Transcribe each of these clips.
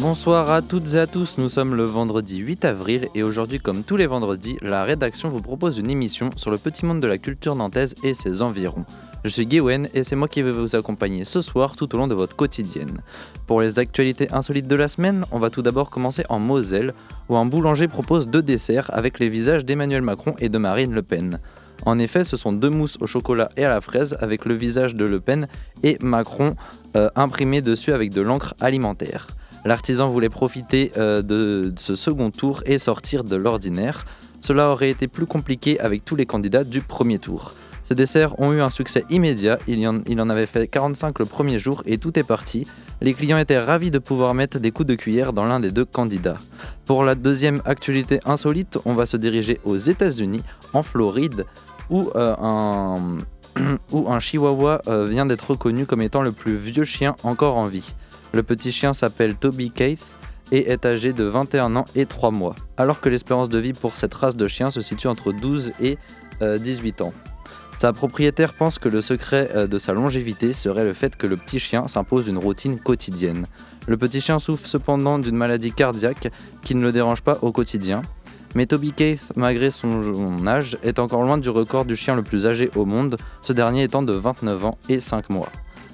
Bonsoir à toutes et à tous, nous sommes le vendredi 8 avril et aujourd'hui comme tous les vendredis, la rédaction vous propose une émission sur le petit monde de la culture nantaise et ses environs. Je suis Gwen et c'est moi qui vais vous accompagner ce soir tout au long de votre quotidienne. Pour les actualités insolites de la semaine, on va tout d'abord commencer en Moselle où un boulanger propose deux desserts avec les visages d'Emmanuel Macron et de Marine Le Pen. En effet, ce sont deux mousses au chocolat et à la fraise avec le visage de Le Pen et Macron euh, imprimé dessus avec de l'encre alimentaire. L'artisan voulait profiter euh, de ce second tour et sortir de l'ordinaire. Cela aurait été plus compliqué avec tous les candidats du premier tour. Ces desserts ont eu un succès immédiat, il, en, avait fait 45 le premier jour et tout est parti. Les clients étaient ravis de pouvoir mettre des coups de cuillère dans l'un des deux candidats. Pour la deuxième actualité insolite, on va se diriger aux États-Unis, en Floride, où euh, un chihuahua euh, vient d'être reconnu comme étant le plus vieux chien encore en vie. Le petit chien s'appelle Toby Keith et est âgé de 21 ans et 3 mois, alors que l'espérance de vie pour cette race de chien se situe entre 12 et 18 ans. Sa propriétaire pense que le secret euh, de sa longévité serait le fait que le petit chien s'impose une routine quotidienne. Le petit chien souffre cependant d'une maladie cardiaque qui ne le dérange pas au quotidien. Mais Toby Keith, malgré son âge, est encore loin du record du chien le plus âgé au monde, ce dernier étant de 29 ans et 5 mois.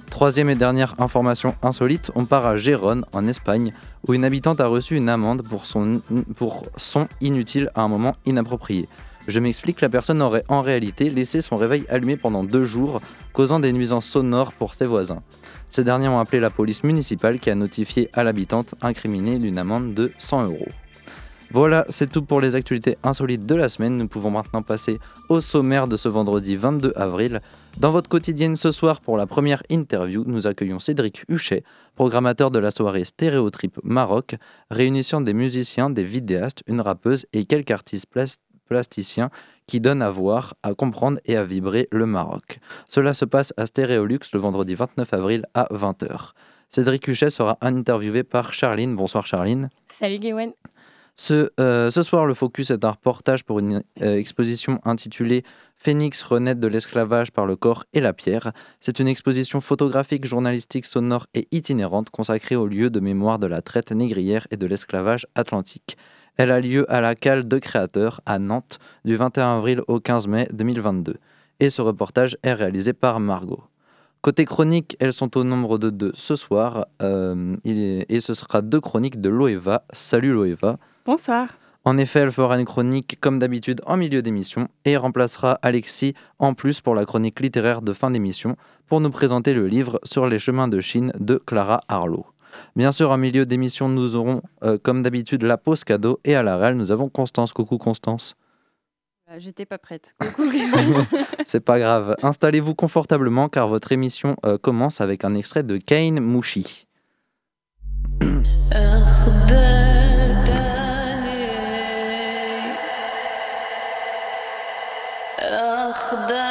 Troisième et dernière information insolite, on part à Gérone, en Espagne, où une habitante a reçu une amende pour son, inutile à un moment inapproprié. Je m'explique, la personne aurait en réalité laissé son réveil allumé pendant deux jours, causant des nuisances sonores pour ses voisins. Ces derniers ont appelé la police municipale qui a notifié à l'habitante incriminée d'une amende de 100 euros. Voilà, c'est tout pour les actualités insolites de la semaine. Nous pouvons maintenant passer au sommaire de ce vendredi 22 avril. Dans votre quotidienne ce soir, pour la première interview, nous accueillons Cédric Huchet, programmateur de la soirée Stéréotrip Maroc, réunissant des musiciens, des vidéastes, une rappeuse et quelques artistes plasticiens qui donnent à voir, à comprendre et à vibrer le Maroc. Cela se passe à Stéréolux le vendredi 29 avril à 20h. Cédric Huchet sera interviewé par Charline. Bonsoir Charline. Salut Gwen. Ce, euh, ce, soir, le focus est un reportage pour une euh, exposition intitulée Phénix renaître de l'esclavage par le corps et la pierre. C'est une exposition photographique, journalistique, sonore et itinérante consacrée au lieu de mémoire de la traite négrière et de l'esclavage atlantique. Elle a lieu à la cale de créateurs à Nantes du 21 avril au 15 mai 2022. Et ce reportage est réalisé par Margot. Côté chronique, elles sont au nombre de deux ce soir. Euh, et ce sera deux chroniques de Loeva. Salut Loeva. Bonsoir. En effet, elle fera une chronique comme d'habitude en milieu d'émission et remplacera Alexis en plus pour la chronique littéraire de fin d'émission pour nous présenter le livre Sur les chemins de Chine de Clara Harlow. Bien sûr, en milieu d'émission, nous aurons euh, comme d'habitude la pause cadeau et à la réelle, nous avons Constance. Coucou Constance. Euh, J'étais pas prête. Coucou. C'est pas grave. Installez-vous confortablement car votre émission euh, commence avec un extrait de Kane Mouchi. уақытында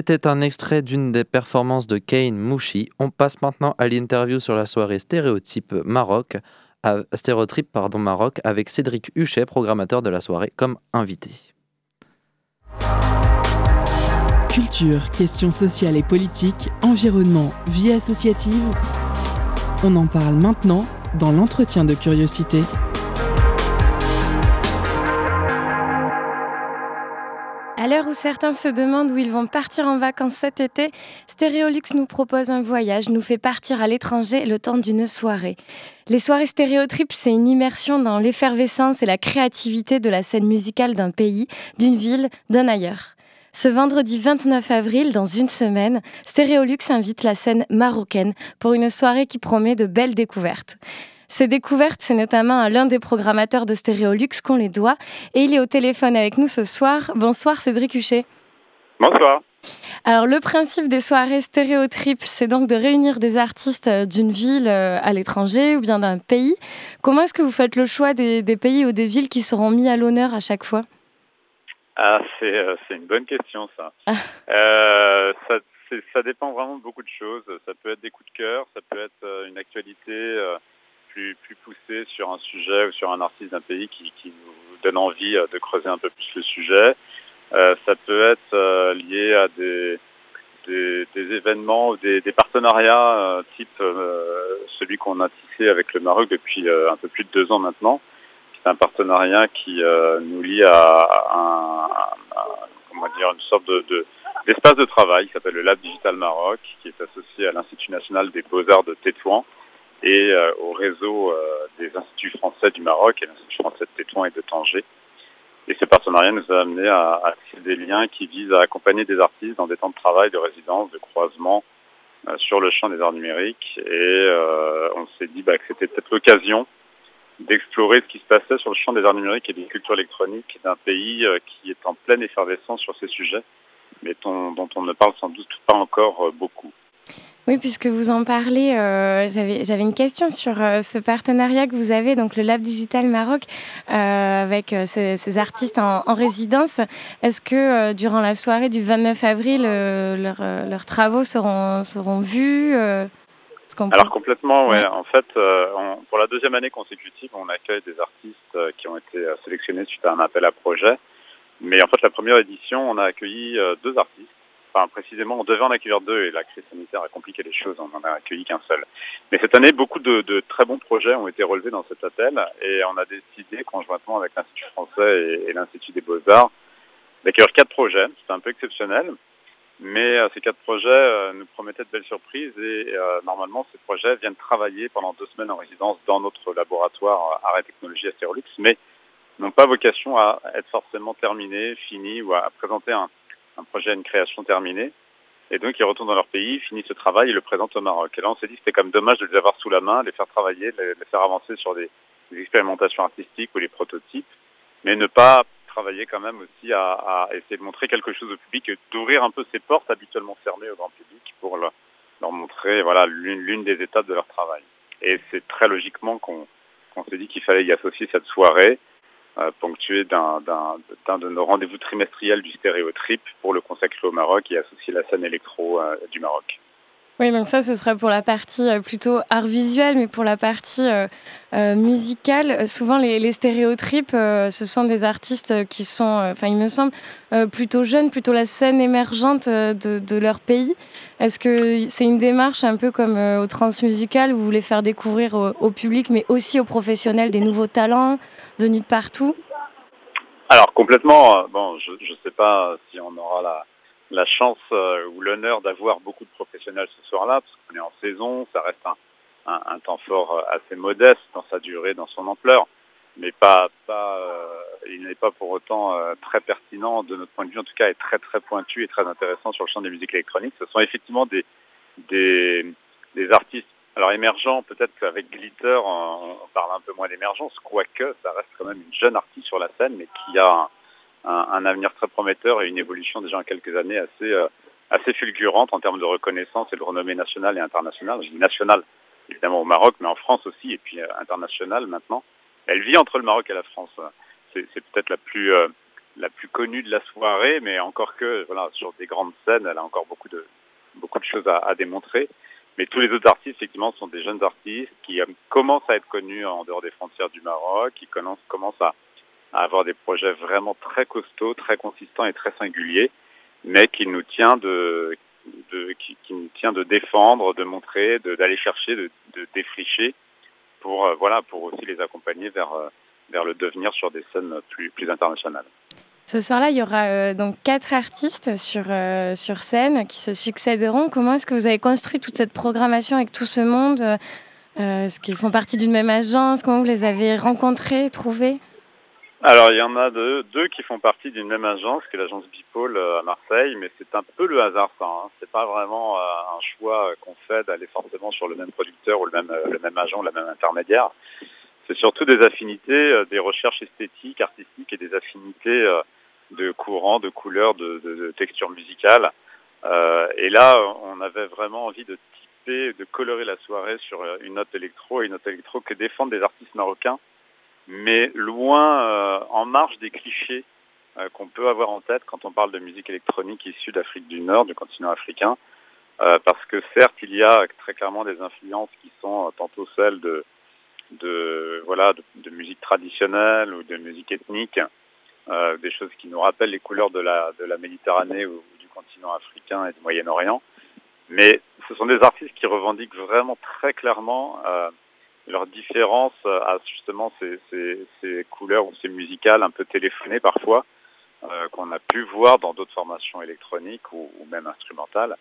C'était un extrait d'une des performances de Kane Mouchi. On passe maintenant à l'interview sur la soirée Stéréotype Maroc, Stéréotype pardon, Maroc avec Cédric Huchet, programmateur de la soirée, comme invité. Culture, questions sociales et politiques, environnement, vie associative. On en parle maintenant dans l'entretien de curiosité. À l'heure où certains se demandent où ils vont partir en vacances cet été, Stéréolux nous propose un voyage, nous fait partir à l'étranger le temps d'une soirée. Les soirées Stéréotrip, c'est une immersion dans l'effervescence et la créativité de la scène musicale d'un pays, d'une ville, d'un ailleurs. Ce vendredi 29 avril, dans une semaine, Stéréolux invite la scène marocaine pour une soirée qui promet de belles découvertes. Ces découvertes, c'est notamment à l'un des programmateurs de Stéréolux qu'on les doit. Et il est au téléphone avec nous ce soir. Bonsoir Cédric Huchet. Bonsoir. Alors le principe des soirées stéréotrip, c'est donc de réunir des artistes euh, d'une ville euh, à l'étranger ou bien d'un pays. Comment est-ce que vous faites le choix des, pays ou des villes qui seront mis à l'honneur à chaque fois? Ah, c'est euh, une bonne question ça. Ah. ça. Ça dépend vraiment de beaucoup de choses. Ça peut être des coups de cœur, ça peut être une actualité plus, plus poussé sur un sujet ou sur un artiste d'un pays qui, qui, nous donne envie euh, de creuser un peu plus le sujet. Euh, ça peut être euh, lié à des, des, des, événements ou des, des partenariats euh, type euh, celui qu'on a tissé avec le Maroc depuis un peu plus de deux ans maintenant. C'est un partenariat qui nous lie à, un, comment dire, une sorte de, de d'espace de travail qui s'appelle le Lab Digital Maroc, qui est associé à l'Institut national des beaux-arts de Tétouan et euh, au réseau euh, des instituts français du Maroc et l'Institut français de Tétouan et de Tanger. Et ce partenariat nous a amené à, à créer des liens qui visent à accompagner des artistes dans des temps de travail, de résidence, de croisement euh, sur le champ des arts numériques. Et on s'est dit bah, que c'était peut-être l'occasion d'explorer ce qui se passait sur le champ des arts numériques et des cultures électroniques d'un pays qui est en pleine effervescence sur ces sujets, mais dont on ne parle sans doute pas encore beaucoup. Oui, puisque vous en parlez, euh, j'avais une question sur euh, ce partenariat que vous avez, donc le Lab Digital Maroc, euh, avec ces, ces, artistes en, en résidence. Est-ce que durant la soirée du 29 avril, leur, leurs travaux seront, seront vus Alors complètement, ouais. En fait, on, pour la deuxième année consécutive, on accueille des artistes qui ont été sélectionnés suite à un appel à projet. Mais en fait, la première édition, on a accueilli deux artistes enfin précisément, on devait en accueillir deux et la crise sanitaire a compliqué les choses, on n'en a accueilli qu'un seul. Mais cette année, beaucoup de, de, très bons projets ont été relevés dans cet appel et on a décidé, conjointement avec l'Institut français et, l'Institut des beaux-arts, d'accueillir quatre projets. C'était un peu exceptionnel, mais euh, ces quatre projets euh, nous promettaient de belles surprises et euh, normalement, ces projets viennent travailler pendant deux semaines en résidence dans notre laboratoire Arrêt Technologie Astérolux, mais n'ont pas vocation à être forcément terminés, finis ou à présenter un un projet, une création terminée. Et donc, ils retournent dans leur pays, finissent ce travail et le présentent au Maroc. Et là, on s'est dit que c'était comme dommage de les avoir sous la main, les faire travailler, les, les faire avancer sur des, expérimentations artistiques ou les prototypes, mais ne pas travailler quand même aussi à, essayer de montrer quelque chose au public d'ouvrir un peu ces portes habituellement fermées au grand public pour leur, montrer voilà l'une des étapes de leur travail. Et c'est très logiquement qu'on s'est dit qu'il fallait y associer cette soirée ponctué d'un de nos rendez-vous trimestriels du stéréotrip pour le consacrer au Maroc et associer la scène électro euh, du Maroc. Oui, donc ça, ce sera pour la partie euh, plutôt art visuel, mais pour la partie euh, euh, musicale, souvent les, les euh, ce sont des artistes qui sont, enfin, il me semble, plutôt jeunes, plutôt la scène émergente de, leur pays. Est-ce que c'est une démarche un peu comme au transmusical, où vous voulez faire découvrir au public, mais aussi aux professionnels, des nouveaux talents venus de partout Alors, complètement. Bon, je ne sais pas si on aura la chance euh, ou l'honneur d'avoir beaucoup de professionnels ce soir-là, parce qu'on est en saison, ça reste un, temps fort euh, assez modeste dans sa durée, dans son ampleur, mais pas, euh, il n'est pas pour autant euh, très pertinent de notre point de vue, en tout cas, est très très pointu et très intéressant sur le champ des musiques électroniques. Ce sont effectivement des, des, des artistes, alors émergents, peut-être qu'avec Glitter, on, parle un peu moins d'émergence, quoique ça reste quand même une jeune artiste sur la scène, mais qui a un, avenir très prometteur et une évolution déjà en quelques années assez, euh, assez fulgurante en termes de reconnaissance et de renommée nationale et internationale. Je dis nationale, évidemment au Maroc, mais en France aussi, et puis euh, internationale maintenant. Elle vit entre le Maroc et la France. C'est peut-être la plus, euh, la plus connue de la soirée, mais encore que voilà sur des grandes scènes, elle a encore beaucoup de beaucoup de choses à démontrer. Mais tous les autres artistes, effectivement, sont des jeunes artistes qui commencent à être connus en dehors des frontières du Maroc, qui commencent, à avoir des projets vraiment très costauds, très consistants et très singuliers, mais qui nous tient de, de qui, qui, nous tient de défendre, de montrer, d'aller chercher, de, de, défricher pour euh, voilà pour aussi les accompagner vers euh, vers le devenir sur des scènes plus plus internationales. Ce soir-là, il y aura euh, donc quatre artistes sur, euh, sur scène qui se succéderont. Comment est-ce que vous avez construit toute cette programmation avec tout ce monde euh, Est-ce qu'ils font partie d'une même agence? Comment vous les avez rencontrés, trouvés? Alors, il y en a deux, qui font partie d'une même agence, qui est l'agence Bipole à Marseille, mais c'est un peu le hasard, ça. Hein. C'est pas vraiment un choix qu'on fait d'aller forcément sur le même producteur ou le même, le même agent, le même intermédiaire. C'est surtout des affinités, des recherches esthétiques, artistiques et des affinités de courants, de couleurs, de, de, de textures musicales. Euh, et là, on avait vraiment envie de typer, de colorer la soirée sur une note électro et une note électro que défendent des artistes marocains, mais loin, euh, en marge des clichés euh, qu'on peut avoir en tête quand on parle de musique électronique issue d'Afrique du Nord, du continent africain. Euh, parce que certes, il y a très clairement des influences qui sont tantôt celles de, de voilà de musique traditionnelle ou de musique ethnique, euh, des choses qui nous rappellent les couleurs de la, Méditerranée ou, du continent africain et du Moyen-Orient. Mais ce sont des artistes qui revendiquent vraiment très clairement euh, leur différence à justement ces, ces, couleurs ou ces musicales un peu téléphonées parfois, euh, qu'on a pu voir dans d'autres formations électroniques ou, même instrumentales.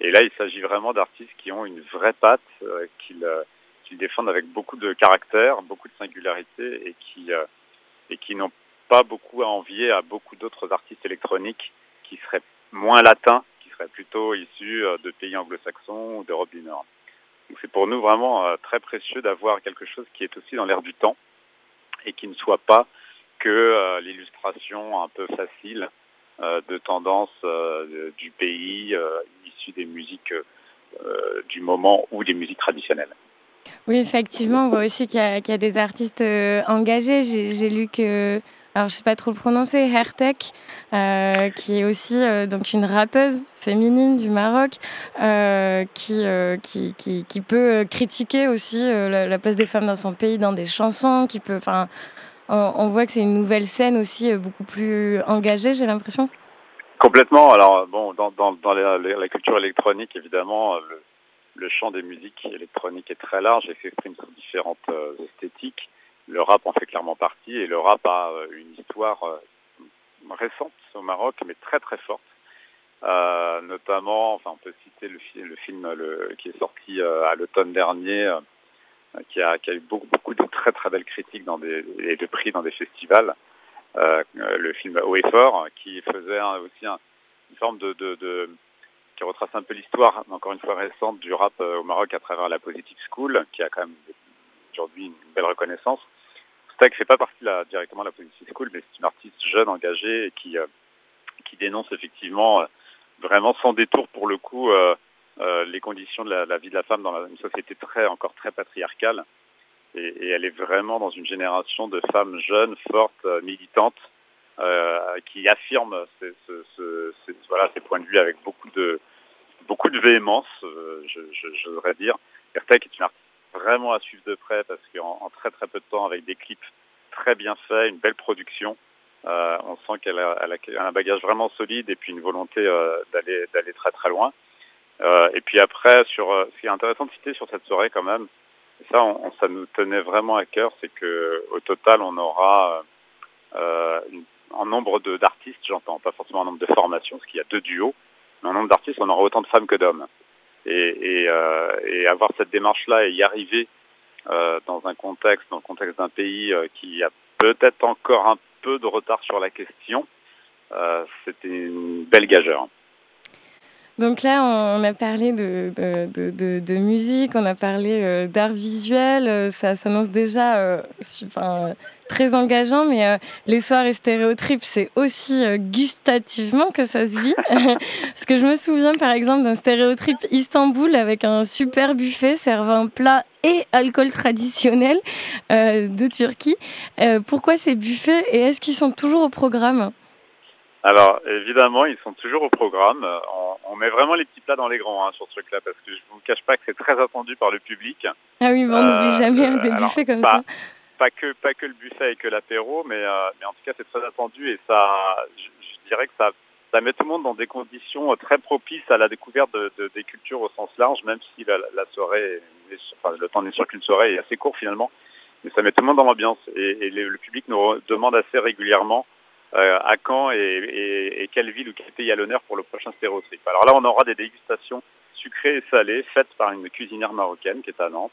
Et là, il s'agit vraiment d'artistes qui ont une vraie patte, euh, qu'ils euh, qu défendent avec beaucoup de caractère, beaucoup de singularité et qui, euh, et qui n'ont pas beaucoup à envier à beaucoup d'autres artistes électroniques qui seraient moins latins, qui seraient plutôt issus euh, de pays anglo-saxons ou d'Europe du Nord. Donc c'est pour nous vraiment euh, très précieux d'avoir quelque chose qui est aussi dans l'air du temps et qui ne soit pas que euh, l'illustration un peu facile de tendance du pays issu des musiques du moment ou des musiques traditionnelles. Oui, effectivement, on voit aussi qu'il y, qu y, a des artistes engagés. J'ai lu que alors je sais pas trop le prononcer, Hertek, euh, qui est aussi euh, donc une rappeuse féminine du Maroc, euh, qui, qui, qui, peut critiquer aussi la, la, place des femmes dans son pays dans des chansons, qui peut, enfin, on, voit que c'est une nouvelle scène aussi beaucoup plus engagée, j'ai l'impression. Complètement. Alors bon, dans, dans, dans la, culture électronique, évidemment, le, champ des musiques électroniques est très large et s'exprime sur différentes esthétiques le rap en fait clairement partie et le rap a euh, une histoire euh, récente au Maroc mais très très forte. Euh, notamment, enfin on peut citer le, le film le, qui est sorti euh, à l'automne dernier, qui, a, qui a eu beaucoup, beaucoup de très très belles critiques dans des, et de prix dans des festivals. le film Haut et Fort, qui faisait aussi un, une forme de, de, de qui retrace un peu l'histoire, encore une fois récente, du rap au Maroc à travers la Positive School, qui a quand même aujourd'hui une belle reconnaissance. Stack fait pas partie là, directement de la Positive School, mais c'est une artiste jeune, engagée, qui, euh, qui dénonce effectivement euh, vraiment sans détour pour le coup euh, les conditions de la, vie de la femme dans une société très encore très patriarcale. Et, elle est vraiment dans une génération de femmes jeunes, fortes, militantes, qui affirment ces, points de vue avec beaucoup de beaucoup de véhémence, euh, je, dire. Ertek est une artiste vraiment à suivre de près parce qu'en en très très peu de temps, avec des clips très bien faits, une belle production, euh, on sent qu'elle a, a, un bagage vraiment solide et puis une volonté euh, d'aller d'aller très très loin. Euh, et puis après, sur euh, ce qui est intéressant de citer sur cette soirée quand même, et ça, on, on, ça nous tenait vraiment à cœur, c'est que au total, on aura euh, une, en nombre d'artistes, j'entends pas forcément en nombre de formations, parce qu'il y a deux duos, mais en nombre d'artistes, on aura autant de femmes que d'hommes et, et, euh, et avoir cette démarche-là et y arriver euh, dans un contexte, dans le contexte d'un pays euh, qui a peut-être encore un peu de retard sur la question, c'était une belle gageure. Donc là, on a parlé de, de, de, de musique, on a parlé euh, d'art visuel, euh, ça s'annonce déjà euh, enfin, très engageant, mais euh, les soirées stéréotripes, c'est aussi euh, gustativement que ça se vit. Parce que je me souviens par exemple d'un stéréotrip Istanbul avec un super buffet servant plat et alcool traditionnel de Turquie. pourquoi ces buffets et est-ce qu'ils sont toujours au programme? Alors, évidemment, ils sont toujours au programme. On, met vraiment les petits plats dans les grands hein, sur ce truc-là, parce que je vous cache pas que c'est très attendu par le public. Ah oui, mais on n'oublie jamais des buffets comme ça. Pas que, pas que le buffet et que l'apéro, mais, mais en tout cas, c'est très attendu et ça, je, je dirais que ça ça met tout le monde dans des conditions très propices à la découverte de, de, des cultures au sens large, même si la, la soirée, enfin, le temps n'est sûr qu'une soirée est assez court finalement, mais ça met tout le monde dans l'ambiance et, et le, public nous demande assez régulièrement euh, à quand et, et, et, quelle ville ou quel pays à l'honneur pour le prochain stéréotype. Alors là, on aura des dégustations sucrées et salées faites par une cuisinière marocaine qui est à Nantes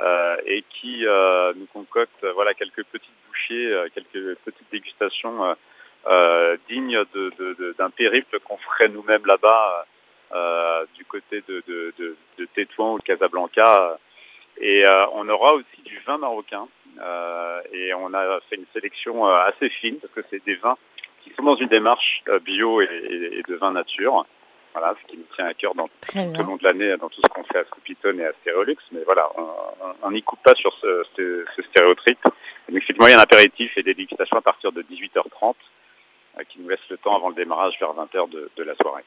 euh, et qui euh, nous concocte voilà quelques petites bouchées, euh, quelques petites dégustations euh, euh, digne d'un de, de, périple qu'on ferait nous-mêmes là-bas euh, du côté de, de Tétouan ou de Casablanca. Et euh, on aura aussi du vin marocain. Euh, et on a fait une sélection assez fine parce que c'est des vins qui sont dans une démarche bio et, et, de vin nature. Voilà, ce qui nous tient à cœur dans, tout au long de l'année dans tout ce qu'on fait à Scoopitone et à Stéréolux. Mais voilà, on n'y coupe pas sur ce, ce, ce stéréotrip. Donc, effectivement, il y a un apéritif et des dégustations à partir de 18h30 euh, qui nous laisse le temps avant le démarrage vers 20h de, de la soirée.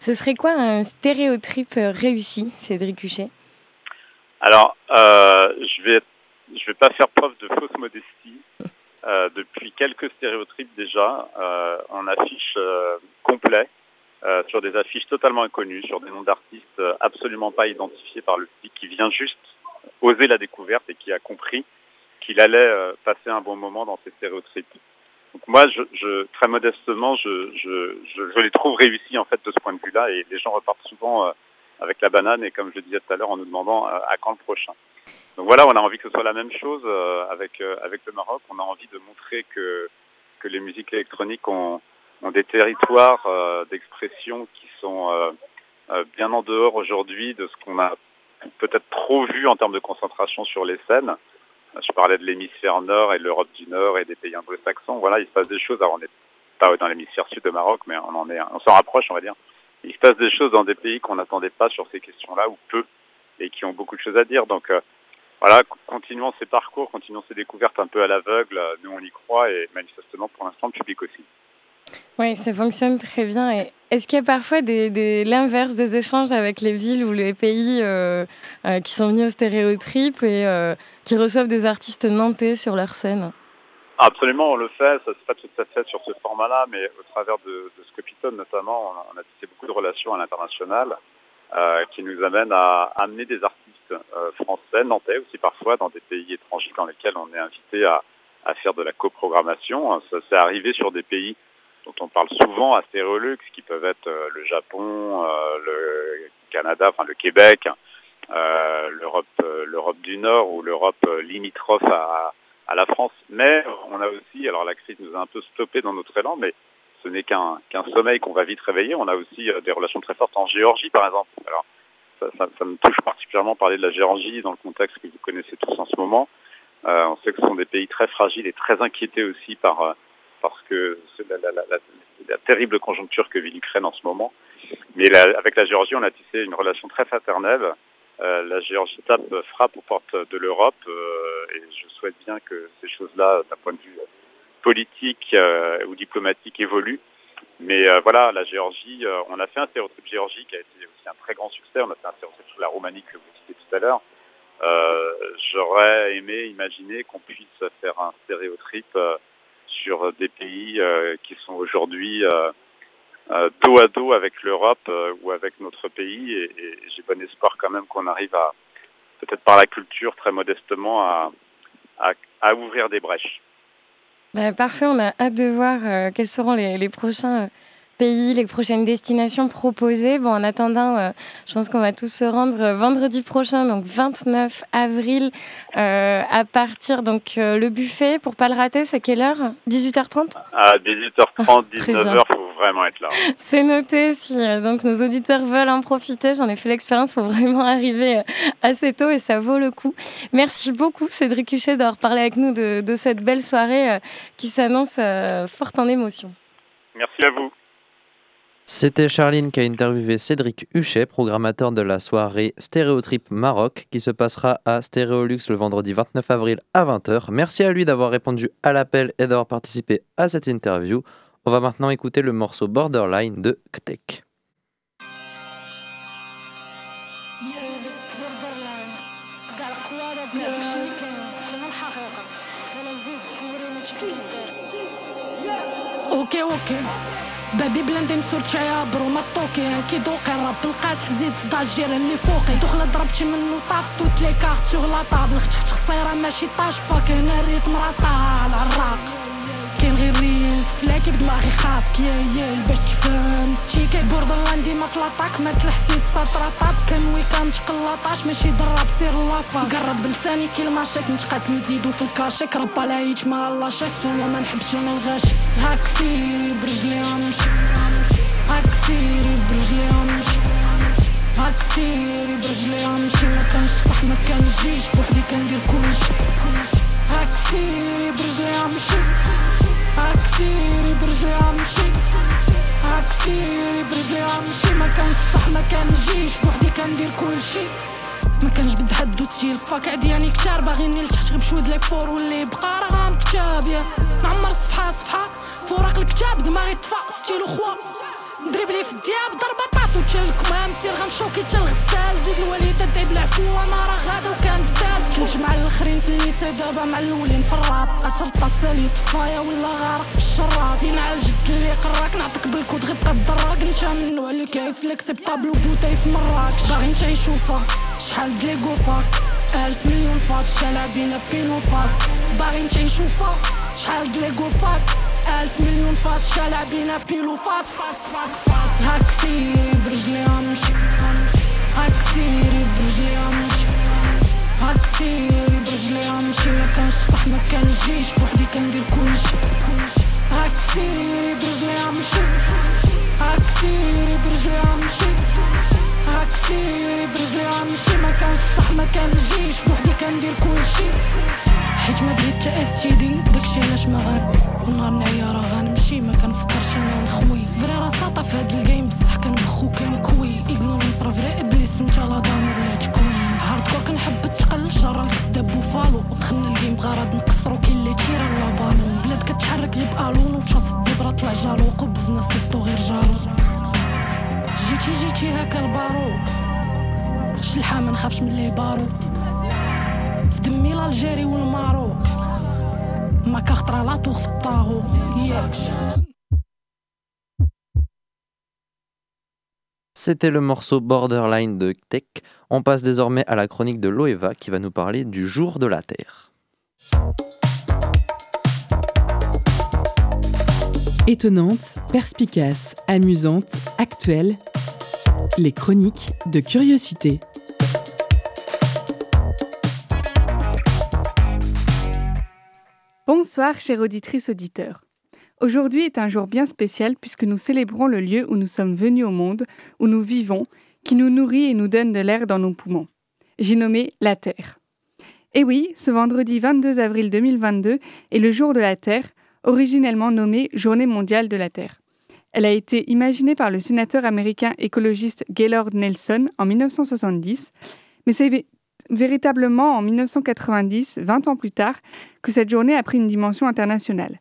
Ce serait quoi un stéréotype réussi, Cédric Huchet? Alors, euh, je vais je vais pas faire preuve de fausse modestie. Euh, depuis quelques stéréotypes déjà, euh, on affiche euh, complet euh, sur des affiches totalement inconnues, sur des noms d'artistes absolument pas identifiés par le public, qui vient juste oser la découverte et qui a compris qu'il allait passer un bon moment dans ces stéréotypes. Donc moi, je, je très modestement, je, je, je, les trouve réussis en fait de ce point de vue-là, et les gens repartent souvent euh, avec la banane et comme je le disais tout à l'heure en nous demandant euh, à quand le prochain. Donc voilà, on a envie que ce soit la même chose euh, avec avec le Maroc. On a envie de montrer que que les musiques électroniques ont, ont des territoires d'expression qui sont bien en dehors aujourd'hui de ce qu'on a peut-être trop vu en termes de concentration sur les scènes. Je parlais de l'hémisphère nord et de l'Europe du Nord et des pays anglo-saxons. Voilà, il se passe des choses. Alors, on n'est pas dans l'hémisphère sud de Maroc, mais on s'en rapproche, on va dire. Il se passe des choses dans des pays qu'on n'attendait pas sur ces questions-là, ou peu, et qui ont beaucoup de choses à dire. Donc, euh, voilà, continuons ces parcours, continuons ces découvertes un peu à l'aveugle. Nous, on y croit, et manifestement, pour l'instant, le public aussi. Oui, ça fonctionne très bien. Est-ce qu'il y a parfois des, l'inverse des échanges avec les villes ou les pays euh, euh, qui sont venus au stéréotrip et euh, qui reçoivent des artistes nantais sur leur scène? Absolument, on le fait. Ça se fait tout à fait sur ce format-là, mais au travers de, de Scopitone notamment, on a tissé beaucoup de relations à l'international euh, qui nous amènent à, amener des artistes euh, français, nantais aussi parfois, dans des pays étrangers dans lesquels on est invité à, à faire de la coprogrammation. Ça s'est arrivé sur des pays dont on parle souvent à Stéréolux, qui peuvent être euh, le Japon, euh, le Canada, enfin le Québec, euh, l'Europe, l'Europe du Nord ou l'Europe limitrophe à, à la France. Mais on a aussi, alors la crise nous a un peu stoppé dans notre élan, mais ce n'est qu'un sommeil qu'on va vite réveiller. On a aussi des relations très fortes en Géorgie, par exemple. Alors, ça, me touche particulièrement parler de la Géorgie dans le contexte que vous connaissez tous en ce moment. Euh, on sait que ce sont des pays très fragiles et très inquiétés aussi par parce que la, la, terrible conjoncture que vit l'Ukraine en ce moment. Mais avec la Géorgie, on a tissé une relation très fraternelle. Euh, la Géorgie tape frappe aux portes de l'Europe euh, et je souhaite bien que ces choses-là, d'un point de vue politique euh, ou diplomatique, évoluent. Mais euh, voilà, la Géorgie, euh, on a fait un stéréotype Géorgie qui a été aussi un très grand succès. On a fait un stéréotype sur la Roumanie que vous citez tout à l'heure. J'aurais aimé imaginer qu'on puisse faire un stéréotype sur des pays qui sont aujourd'hui dos à dos avec l'Europe ou avec notre pays et, et j'ai bon espoir quand même qu'on arrive à peut-être par la culture très modestement à, à, à ouvrir des brèches. Bah, parfait, on a hâte de voir euh, quels seront les, les prochains pays, les prochaines destinations proposées. Bon, en attendant, euh, je pense qu'on va tous se rendre euh, vendredi prochain, donc 29 avril, euh, à partir donc euh, le buffet pour pas le rater. C'est quelle heure? 18h30 À 18h30, 19h, faut vraiment être là. C'est noté. Si euh, donc nos auditeurs veulent en profiter, j'en ai fait l'expérience. Faut vraiment arriver euh, assez tôt et ça vaut le coup. Merci beaucoup, Cédric Huchet, d'avoir parlé avec nous de, de cette belle soirée qui s'annonce forte en émotion. Merci à vous. C'était Charline qui a interviewé Cédric Huchet, programmateur de la soirée Stéréotrip Maroc, qui se passera à Stéréolux le vendredi 29 avril à 20h. Merci à lui d'avoir répondu à l'appel et d'avoir participé à cette interview. On va maintenant écouter le morceau Borderline de Ktek. اوكي اوكي بابي بلاندي مسورتشا يا برو ما طوكي كي دوقي الراب القاس زيد صداع الجيران اللي فوقي دخل ضربتي منو طاف توت لي كارت سوغ لا طابل ختخت خصيره ماشي طاش فاك هنا الريتم راه طالع الراق كاين غير ريلز. فلاكي بدماغي خافك يا يا باش تفهم. شي بوردر لاندي ما فلاطاك ما تلحسي السطرة. طاب. كان ويكام شقلاطاش ماشي ضرب. سير لافا. قرب بلساني. كي الماشاك نتقاتل نزيدو في الكاشيك ربا لايت ما الله شاش. سولو ما نحبش أنا الغاشي هاك سيري برجلي أمشي. هاك سيري برجلي أمشي. هاك سيري برجلي أمشي. ما كانش صح. ما كانجيش بوحدي كندير كلشي. هاك سيري برجلي أمشي. عكسيري برجلي عمشي عكسيري برجلي عمشي ما كانش صح ما كنجيش بوحدي كندير كل شي. ما كانش بد حد وتسيل فاك. عدياني كتار باغي نيل تحت غير بشويد لي فور واللي بقى راه غام كتاب يا. نعمر صفحة صفحة. فوراق الكتاب دماغي طفى ستيلو خوا. دريبلي في الدياب ضربة طاطو تشلك ما مسير غنشوكي تا زيد الواليد تدعي بالعفو أنا راه غادا وكان بزال كنت مع الآخرين في الليسا دابا مع الأولين في الراب. اترطات سالي طفايا ولا غارق في الشراب. على الجد اللي قراك نعطيك بالكود غير بقى الدراك. انت من النوع اللي كيف لك طابلو بوتاي في مراكش باغي انت يشوفها شحال دليغو فاك ألف مليون فات شالا بينو فاس باغي انت يشوفها شحال دليغو فاك ألف مليون فات شلع بينا بيلو فاس فاس فاس فاس ها كثير برجلي أمشي ها كثير برجلي أمشي ها كثير برجلي أمشي ما كانش صح ما كان جيش بوحدي كندير كلشي ها كثير برجلي أمشي ها كثير برجلي أمشي ها كثير برجلي أمشي ما كانش صح ما كان جيش بوحدي كندير كلشي حيت ما بغيت تأسيدي داكشي علاش ما غاد. ونهار نعيا راه غنمشي ما كنفكرش أنا نخوي. فري راه ساطا في هاد الجيم بصح كان كوي اغنورونس راه فري إبليس انت لا ضامر لا تكوين هارد كور كنحب التقل جرى الكسدا بوفالو ودخلنا الجيم بغرض نقصرو كاين اللي تيرا لا بالون بلاد كتحرك غير بالون وتشاص الدبرة طلع جاروق وبزنا صيفطو غير جارو. جيتي جيتي هكا الباروك. شلحة ما نخافش من لي بارو في دمي الجيري والماروك ما كخطرة لا طوخ في الطاغو C'était le morceau Borderline de Tech. On passe désormais à la chronique de Loeva qui va nous parler du jour de la Terre. Étonnante, perspicace, amusante, actuelle, les chroniques de curiosité. Bonsoir, chère auditrice auditeur. Aujourd'hui est un jour bien spécial puisque nous célébrons le lieu où nous sommes venus au monde, où nous vivons, qui nous nourrit et nous donne de l'air dans nos poumons. J'ai nommé la Terre. Et oui, ce vendredi 22 avril 2022 est le jour de la Terre, originellement nommé Journée mondiale de la Terre. Elle a été imaginée par le sénateur américain écologiste Gaylord Nelson en 1970, mais véritablement en 1990, 20 ans plus tard, que cette journée a pris une dimension internationale.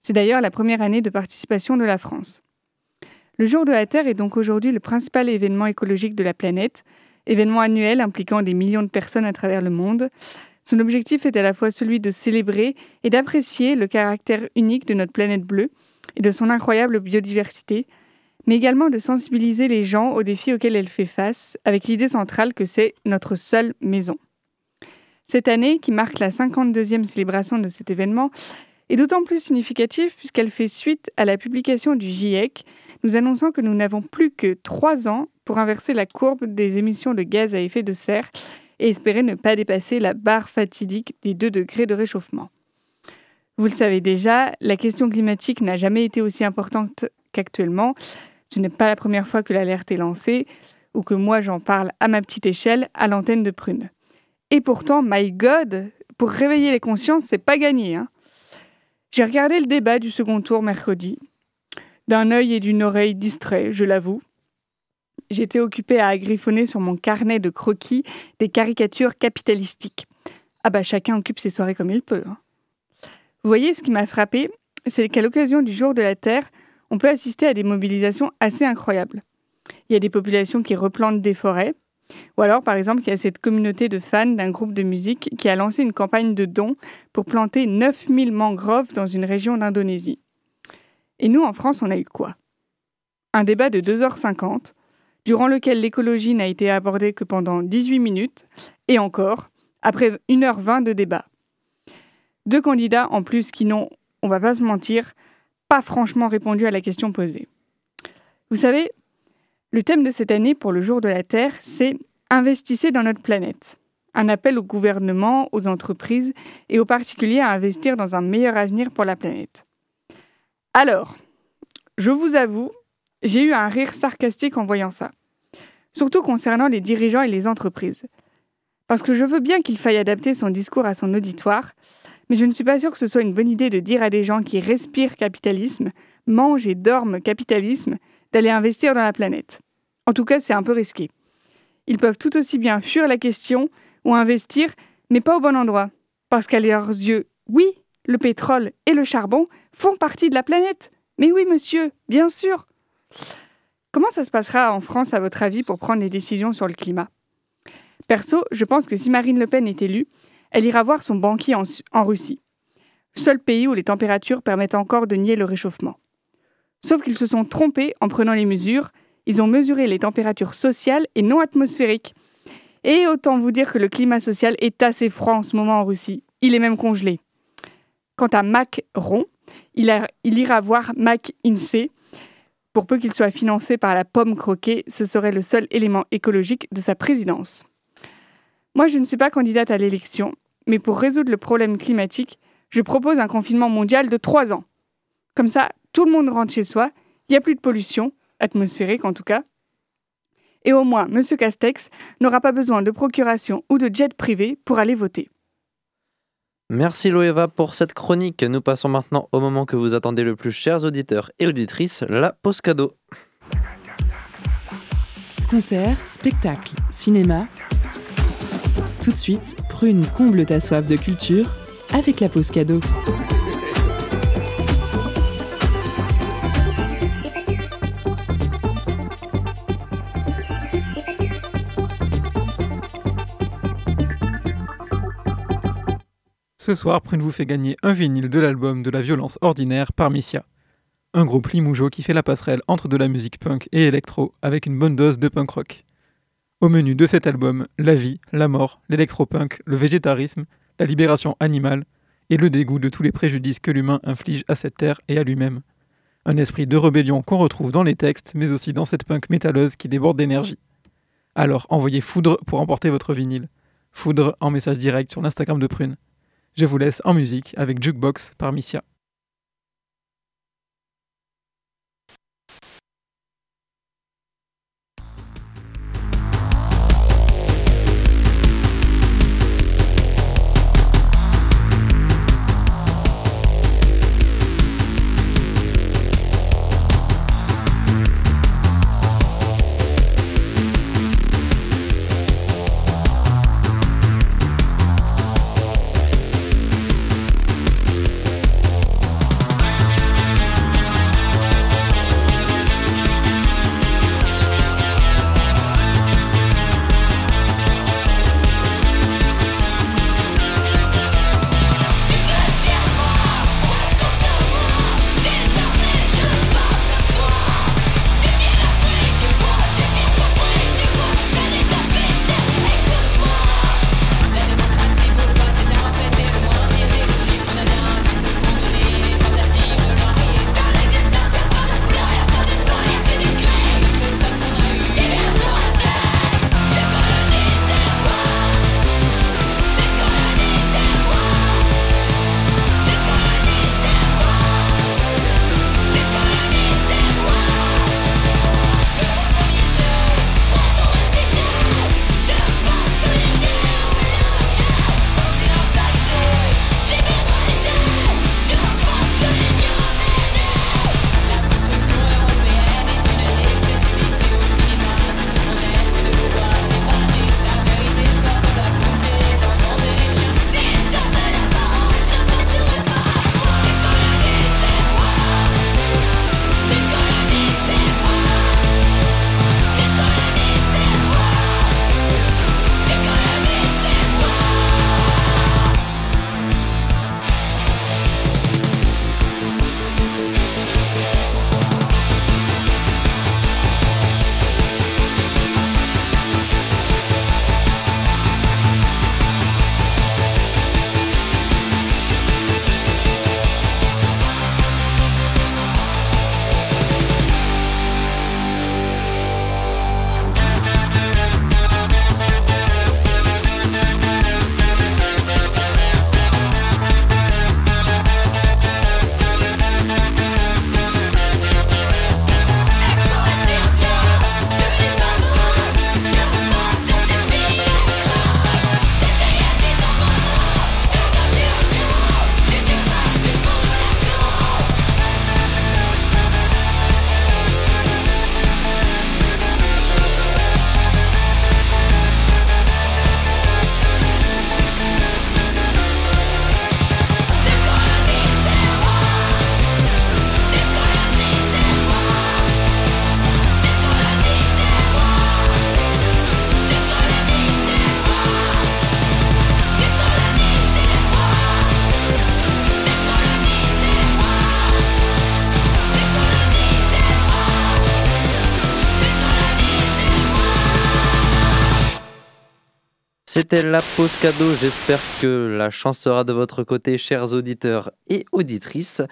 C'est d'ailleurs la première année de participation de la France. Le Jour de la Terre est donc aujourd'hui le principal événement écologique de la planète, événement annuel impliquant des millions de personnes à travers le monde. Son objectif est à la fois celui de célébrer et d'apprécier le caractère unique de notre planète bleue et de son incroyable biodiversité, mais également de sensibiliser les gens aux défis auxquels elle fait face, avec l'idée centrale que c'est notre seule maison. Cette année, qui marque la 52e célébration de cet événement, est d'autant plus significative puisqu'elle fait suite à la publication du GIEC, nous annonçant que nous n'avons plus que trois ans pour inverser la courbe des émissions de gaz à effet de serre et espérer ne pas dépasser la barre fatidique des 2 degrés de réchauffement. Vous le savez déjà, la question climatique n'a jamais été aussi importante qu'actuellement. Ce n'est pas la première fois que l'alerte est lancée ou que moi j'en parle à ma petite échelle à l'antenne de Prune. Et pourtant, my God, pour réveiller les consciences, c'est pas gagné. Hein j'ai regardé le débat du second tour mercredi, d'un œil et d'une oreille distrait, je l'avoue. J'étais occupée à agriffonner sur mon carnet de croquis des caricatures capitalistiques. Ah bah chacun occupe ses soirées comme il peut. Hein. Vous voyez, ce qui m'a frappé, c'est qu'à l'occasion du jour de la Terre, on peut assister à des mobilisations assez incroyables. Il y a des populations qui replantent des forêts, ou alors par exemple il y a cette communauté de fans d'un groupe de musique qui a lancé une campagne de dons pour planter 9000 mangroves dans une région d'Indonésie. Et nous en France on a eu quoi? Un débat de 2h50, durant lequel l'écologie n'a été abordée que pendant 18 minutes, et encore, après 1h20 de débat. Deux candidats en plus qui n'ont, on va pas se mentir, pas franchement répondu à la question posée. Vous savez, le thème de cette année pour le jour de la Terre, c'est Investissez dans notre planète. Un appel au gouvernement, aux entreprises et aux particuliers à investir dans un meilleur avenir pour la planète. Alors, je vous avoue, j'ai eu un rire sarcastique en voyant ça. Surtout concernant les dirigeants et les entreprises. Parce que je veux bien qu'il faille adapter son discours à son auditoire, mais je ne suis pas sûre que ce soit une bonne idée de dire à des gens qui respirent capitalisme, mangent et dorment capitalisme, d'aller investir dans la planète. En tout cas, c'est un peu risqué. Ils peuvent tout aussi bien fuir la question ou investir, mais pas au bon endroit. Parce qu'à leurs yeux, oui, le pétrole et le charbon font partie de la planète. Mais oui, monsieur, bien sûr. Comment ça se passera en France, à votre avis, pour prendre des décisions sur le climat? Perso, je pense que si Marine Le Pen est élue, elle ira voir son banquier en, Russie, seul pays où les températures permettent encore de nier le réchauffement. Sauf qu'ils se sont trompés en prenant les mesures, ils ont mesuré les températures sociales et non atmosphériques. Et autant vous dire que le climat social est assez froid en ce moment en Russie, il est même congelé. Quant à Macron, il, il ira voir Mac INSEE. Pour peu qu'il soit financé par la pomme croquée, ce serait le seul élément écologique de sa présidence. Moi, je ne suis pas candidate à l'élection, mais pour résoudre le problème climatique, je propose un confinement mondial de trois ans. Comme ça, tout le monde rentre chez soi, il n'y a plus de pollution, atmosphérique en tout cas. Et au moins, M. Castex n'aura pas besoin de procuration ou de jet privé pour aller voter. Merci Loeva pour cette chronique. Nous passons maintenant au moment que vous attendez le plus, chers auditeurs et auditrices, la pause cadeau. Concert, spectacle, cinéma, tout de suite, Prune comble ta soif de culture avec la pause cadeau. Ce soir, Prune vous fait gagner un vinyle de l'album de la violence ordinaire par Missia. Un groupe limougeau qui fait la passerelle entre de la musique punk et électro avec une bonne dose de punk rock. Au menu de cet album, la vie, la mort, l'électropunk, le végétarisme, la libération animale et le dégoût de tous les préjudices que l'humain inflige à cette terre et à lui-même. Un esprit de rébellion qu'on retrouve dans les textes, mais aussi dans cette punk métalleuse qui déborde d'énergie. Alors envoyez Foudre pour emporter votre vinyle. Foudre en message direct sur l'Instagram de Prune. Je vous laisse en musique avec Jukebox par Missia. Cadeau. J'espère que la chance sera de votre côté, chers auditeurs et auditrices.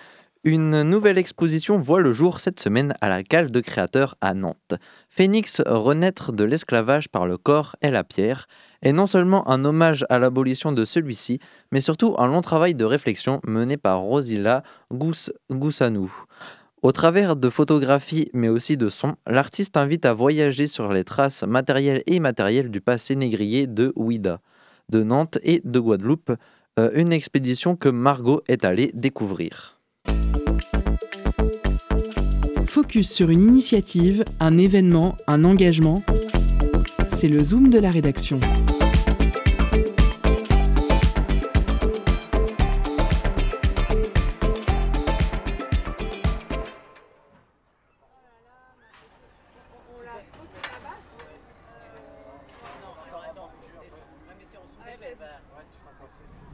Une nouvelle exposition voit le jour cette semaine à la cale de créateurs à Nantes. Phénix, renaître de l'esclavage par le corps et la pierre, est non seulement un hommage à l'abolition de celui-ci, mais surtout un long travail de réflexion mené par Rosilla Goussanou. Au travers de photographies mais aussi de sons, l'artiste invite à voyager sur les traces matérielles et immatérielles du passé négrier de Ouida, de Nantes et de Guadeloupe, euh, une expédition que Margot est allée découvrir. Focus sur une initiative, un événement, un engagement. C'est le zoom de la rédaction.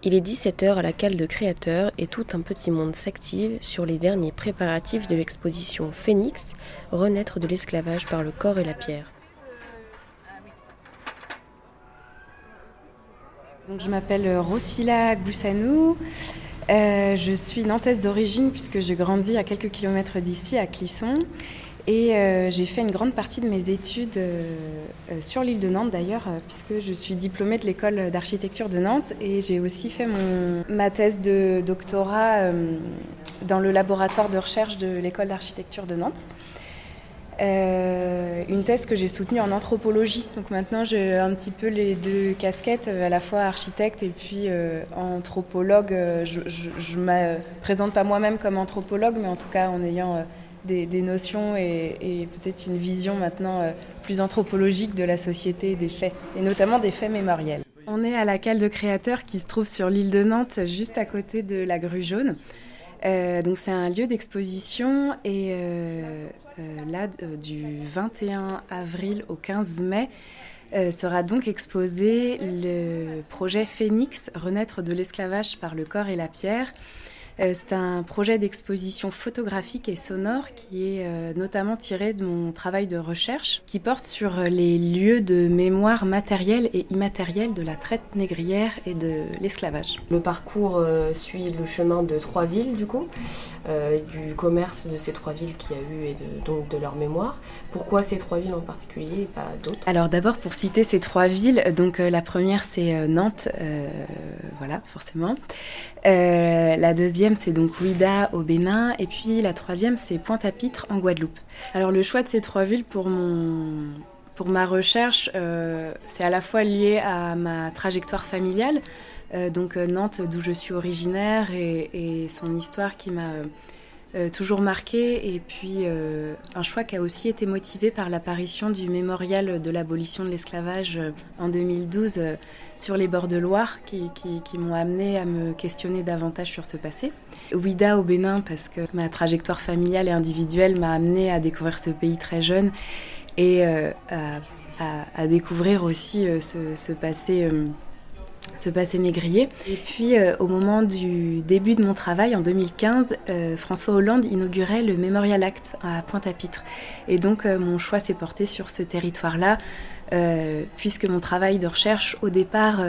Il est 17h à la cale de créateurs et tout un petit monde s'active sur les derniers préparatifs de l'exposition Phénix, renaître de l'esclavage par le corps et la pierre. Donc, je m'appelle Rosila Goussanou. Euh, je suis nantaise d'origine puisque j'ai grandi à quelques kilomètres d'ici, à Clisson. Et euh, j'ai fait une grande partie de mes études euh, euh, sur l'île de Nantes d'ailleurs, puisque je suis diplômée de l'école d'architecture de Nantes et j'ai aussi fait mon, ma thèse de doctorat dans le laboratoire de recherche de l'école d'architecture de Nantes. une thèse que j'ai soutenue en anthropologie. Donc maintenant j'ai un petit peu les deux casquettes, à la fois architecte et puis anthropologue. Je ne me présente pas moi-même comme anthropologue, mais en tout cas en ayant des, notions et, peut-être une vision maintenant euh, plus anthropologique de la société et des faits, et notamment des faits mémoriels. On est à la cale de créateurs qui se trouve sur l'île de Nantes, juste à côté de la grue jaune. Euh, donc c'est un lieu d'exposition et euh, là du 21 avril au 15 mai sera donc exposé le projet Phénix, renaître de l'esclavage par le corps et la pierre, c'est un projet d'exposition photographique et sonore qui est euh, notamment tiré de mon travail de recherche, qui porte sur euh, les lieux de mémoire matérielle et immatérielle de la traite négrière et de l'esclavage. Le parcours suit le chemin de trois villes, du coup, du commerce de ces trois villes qui a eu et donc de leur mémoire. Pourquoi ces trois villes en particulier et pas d'autres? Alors d'abord, pour citer ces trois villes, donc la première c'est Nantes, voilà, forcément. la deuxième c'est donc Ouida au Bénin. Et puis la troisième, c'est Pointe-à-Pitre en Guadeloupe. Alors le choix de ces trois villes pour mon pour ma recherche, euh, c'est à la fois lié à ma trajectoire familiale, euh, donc euh, Nantes d'où je suis originaire et son histoire qui m'a euh, toujours marqué, et puis euh, un choix qui a aussi été motivé par l'apparition du mémorial de l'abolition de l'esclavage euh, en 2012 sur les bords de Loire, qui, m'ont amené à me questionner davantage sur ce passé. Ouida au Bénin, parce que ma trajectoire familiale et individuelle m'a amené à découvrir ce pays très jeune et à, découvrir aussi ce, passé ce passé négrier. Et puis, euh, au moment du début de mon travail, en 2015, euh, François Hollande inaugurait le Memorial Act à Pointe-à-Pitre. Et donc, euh, mon choix s'est porté sur ce territoire-là, puisque mon travail de recherche, au départ,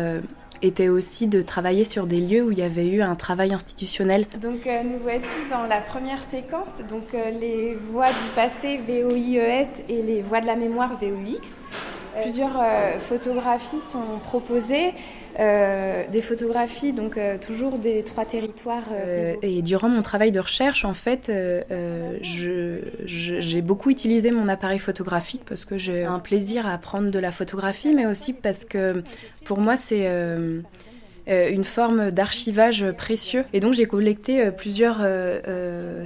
était aussi de travailler sur des lieux où il y avait eu un travail institutionnel. Donc nous voici dans la première séquence, donc les voix du passé VOIES et les voix de la mémoire VOX. Plusieurs photographies sont proposées. Euh, des photographies, donc euh, toujours des trois territoires. Euh, et durant mon travail de recherche, en fait, j'ai beaucoup utilisé mon appareil photographique parce que j'ai un plaisir à prendre de la photographie, mais aussi parce que pour moi, c'est une forme d'archivage précieux. Et donc j'ai collecté plusieurs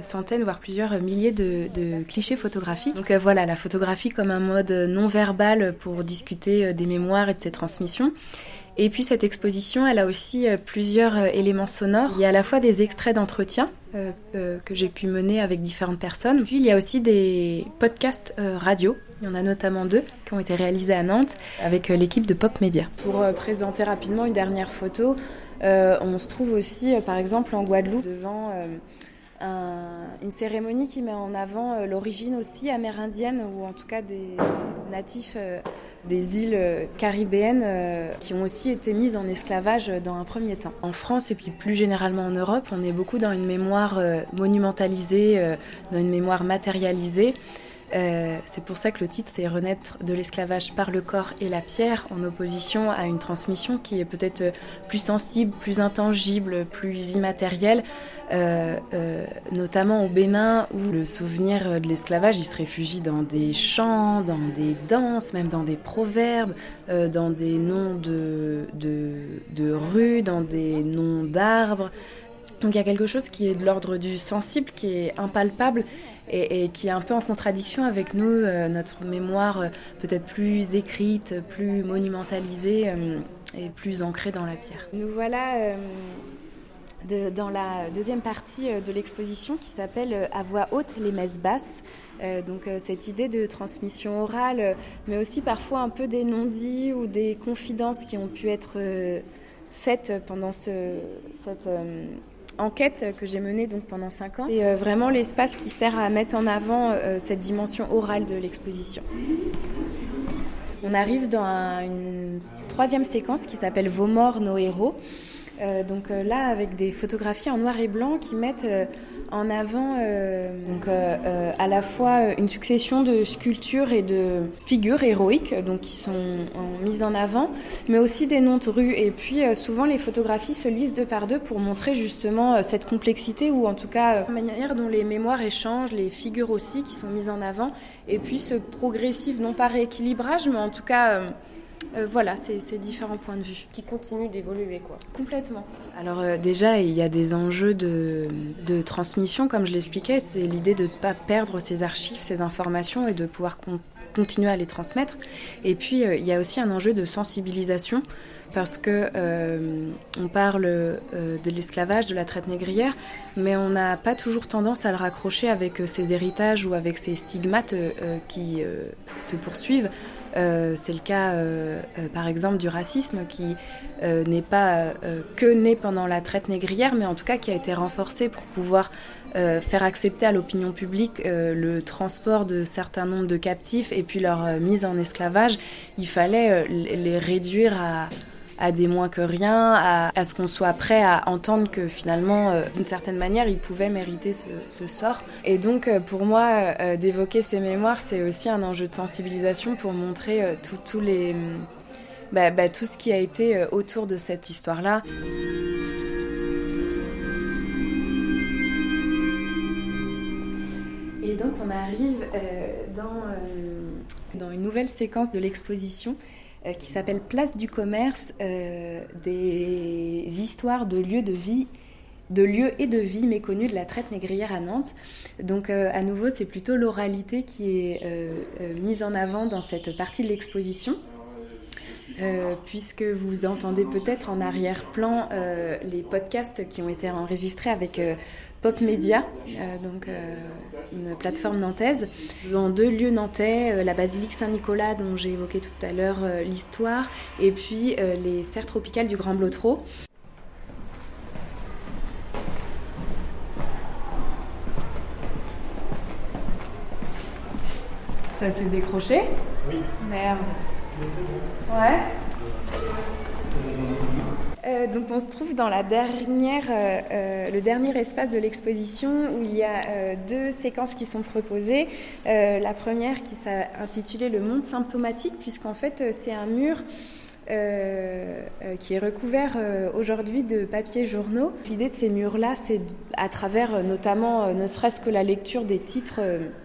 centaines, voire plusieurs milliers de, clichés photographiques. Donc voilà, la photographie comme un mode non verbal pour discuter des mémoires et de ses transmissions. Et puis cette exposition, elle a aussi euh, plusieurs euh, éléments sonores. Il y a à la fois des extraits d'entretien euh, que j'ai pu mener avec différentes personnes. Puis il y a aussi des podcasts radio. Il y en a notamment deux qui ont été réalisés à Nantes avec l'équipe de Pop Media. Pour présenter rapidement une dernière photo, on se trouve aussi par exemple en Guadeloupe devant une cérémonie qui met en avant euh, l'origine aussi amérindienne ou en tout cas des natifs euh, des îles caribéennes euh, qui ont aussi été mises en esclavage dans un premier temps. En France et puis plus généralement en Europe, on est beaucoup dans une mémoire monumentalisée, dans une mémoire matérialisée. Euh, c'est pour ça que le titre c'est Renaître de l'esclavage par le corps et la pierre, en opposition à une transmission qui est peut-être plus sensible, plus intangible, plus immatérielle, euh, euh, notamment au Bénin où le souvenir de l'esclavage il se réfugie dans des chants, dans des danses, même dans des proverbes, dans des noms de, de, de rues, dans des noms d'arbres. Donc il y a quelque chose qui est de l'ordre du sensible, qui est impalpable et, qui est un peu en contradiction avec nous, euh, notre mémoire euh, peut-être plus écrite, plus monumentalisée euh, et plus ancrée dans la pierre. Nous voilà dans la deuxième partie de l'exposition qui s'appelle À voix haute, les messes basses. donc cette idée de transmission orale, mais aussi parfois un peu des non-dits ou des confidences qui ont pu être faites pendant ce, cette enquête que j'ai menée donc pendant cinq ans. C'est euh, vraiment l'espace qui sert à mettre en avant euh, cette dimension orale de l'exposition. On arrive dans une troisième séquence qui s'appelle Vos morts, nos héros. Euh, donc là, avec des photographies en noir et blanc qui mettent en avant euh, euh, euh, à la fois une succession de sculptures et de figures héroïques donc, qui sont mises en avant, mais aussi des noms de rues. Et puis souvent les photographies se lisent deux par deux pour montrer justement cette complexité ou en tout cas la manière dont les mémoires échangent, les figures aussi qui sont mises en avant, et puis ce progressif, non pas rééquilibrage, mais en tout cas euh, voilà, c'est différents points de vue. Qui continuent d'évoluer, quoi. Complètement. Alors euh, déjà, il y a des enjeux de, transmission, comme je l'expliquais, c'est l'idée de ne pas perdre ces archives, ces informations et de pouvoir continuer à les transmettre. Et puis, euh, il y a aussi un enjeu de sensibilisation parce que on parle de l'esclavage, de la traite négrière, mais on n'a pas toujours tendance à le raccrocher avec ces héritages ou avec ces stigmates qui se poursuivent. Euh, c'est le cas, euh, euh, par exemple, du racisme qui n'est pas que né pendant la traite négrière, mais en tout cas qui a été renforcé pour pouvoir faire accepter à l'opinion publique le transport de certains nombres de captifs et puis leur mise en esclavage. Il fallait les réduire à à des moins que rien, à, ce qu'on soit prêt à entendre que finalement, euh, d'une certaine manière, il pouvait mériter ce, sort. Et donc, euh, pour moi, euh, d'évoquer ces mémoires, c'est aussi un enjeu de sensibilisation pour montrer tout, les, bah, bah, tout ce qui a été autour de cette histoire-là. Et donc, on arrive dans, dans une nouvelle séquence de l'exposition euh, qui s'appelle Place du commerce, euh, des histoires de lieux de vie de lieux et de vie méconnus de la traite négrière à Nantes. Donc euh, à nouveau, c'est plutôt l'oralité qui est mise en avant dans cette partie de l'exposition. puisque vous entendez peut-être en arrière-plan les podcasts qui ont été enregistrés avec Pop Media, euh, donc euh, une plateforme nantaise, dans deux lieux nantais, euh, la basilique Saint-Nicolas dont j'ai évoqué tout à l'heure l'histoire, et puis les serres tropicales du Grand Blotreau. Ça s'est décroché? Oui. Merde. Ouais. Euh, donc on se trouve dans euh, euh, le dernier espace de l'exposition où il y a deux séquences qui sont proposées. la première qui s'intitulait Le monde symptomatique puisqu'en fait c'est un mur euh, euh, qui est recouvert euh, aujourd'hui de papiers journaux. L'idée de ces murs-là, c'est à travers notamment, ne serait-ce que la lecture des titres,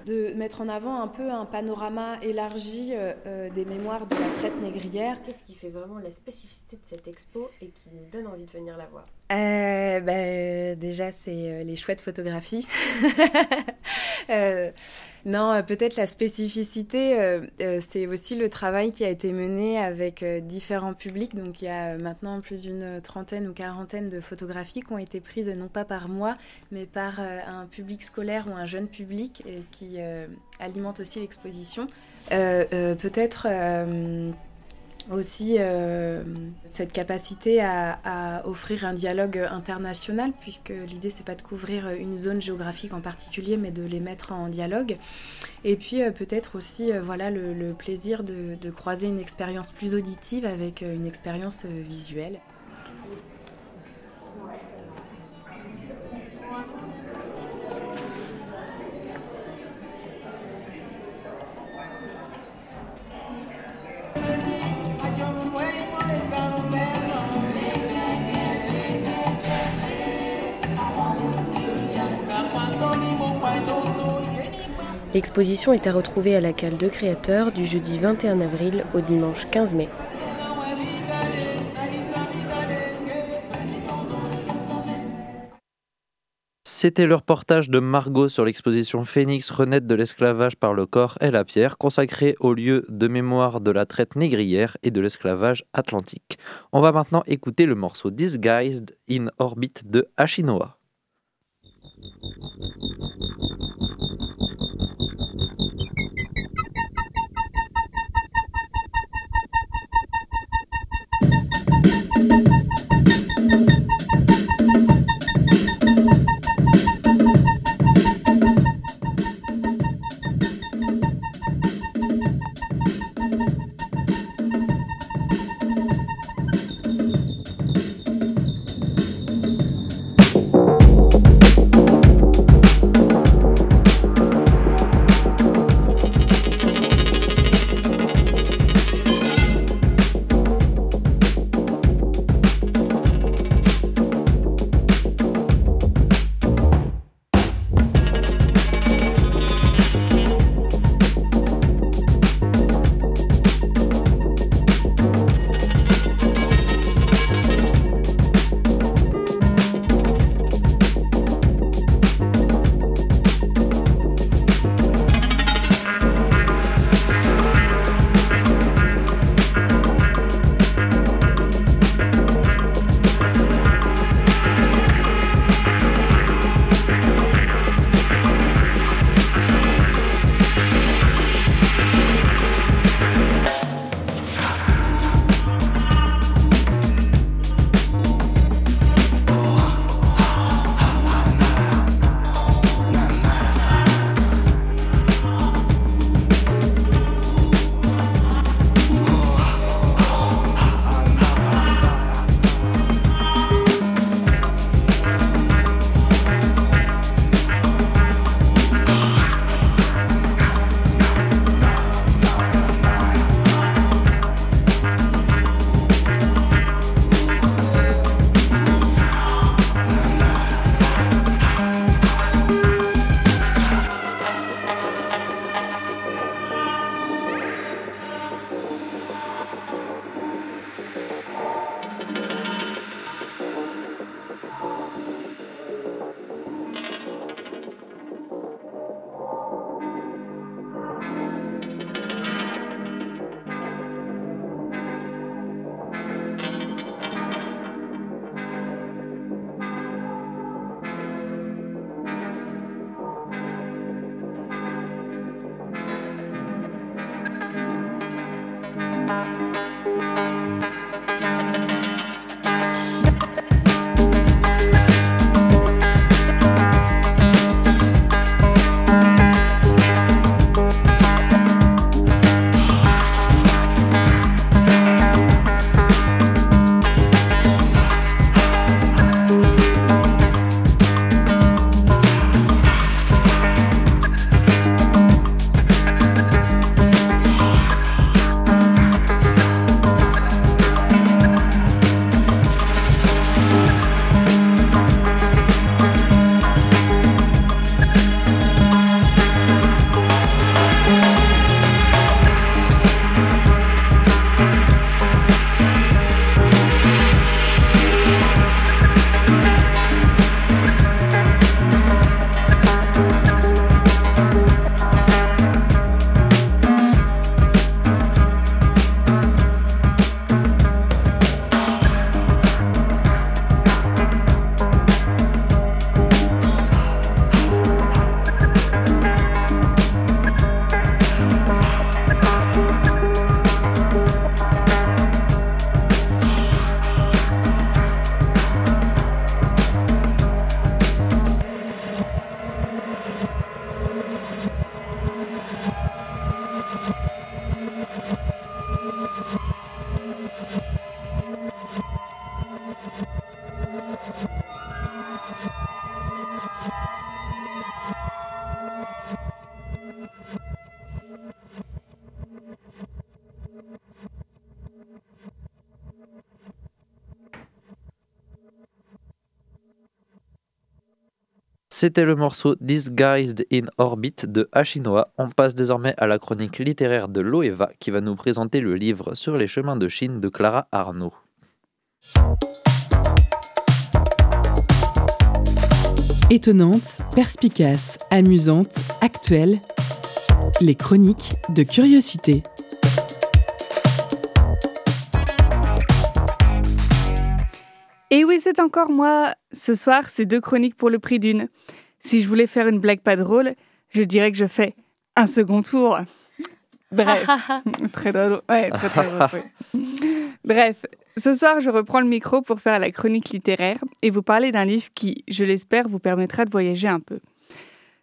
de mettre en avant un peu un panorama élargi des mémoires de la traite négrière. Qu'est-ce qui fait vraiment la spécificité de cette expo et qui nous donne envie de venir la voir? Bah, Déjà, c'est les chouettes photographies. non, peut-être la spécificité, c'est aussi le travail qui a été mené avec différents publics. Donc il y a maintenant plus d'une trentaine ou quarantaine de photographies qui ont été prises non pas par moi, mais par euh, un public scolaire ou un jeune public qui euh, alimente aussi l'exposition. Euh, peut-être aussi euh, cette capacité à, offrir un dialogue international, puisque l'idée c'est pas de couvrir une zone géographique en particulier, mais de les mettre en dialogue. Et puis euh, peut-être aussi euh, voilà le, plaisir de croiser une expérience plus auditive avec une expérience visuelle. L'exposition est à retrouver à la cale de créateurs du jeudi 21 avril au dimanche 15 mai. C'était le reportage de Margot sur l'exposition Phénix renaître de l'esclavage par le corps et la pierre, consacrée au lieu de mémoire de la traite négrière et de l'esclavage atlantique. On va maintenant écouter le morceau Disguised in Orbit de Ashinoa. C'était le morceau Disguised in Orbit de Hachinoa. On passe désormais à la chronique littéraire de Loeva qui va nous présenter le livre Sur les chemins de Chine de Clara Arnaud. Étonnante, perspicace, amusante, actuelle, les chroniques de curiosité. C'est encore moi. Ce soir, c'est deux chroniques pour le prix d'une. Si je voulais faire une blague pas drôle, je dirais que je fais un second tour. Bref, très drôle. Ouais, très très drôle. Bref, ce soir, je reprends le micro pour faire la chronique littéraire et vous parler d'un livre qui, je l'espère, vous permettra de voyager un peu.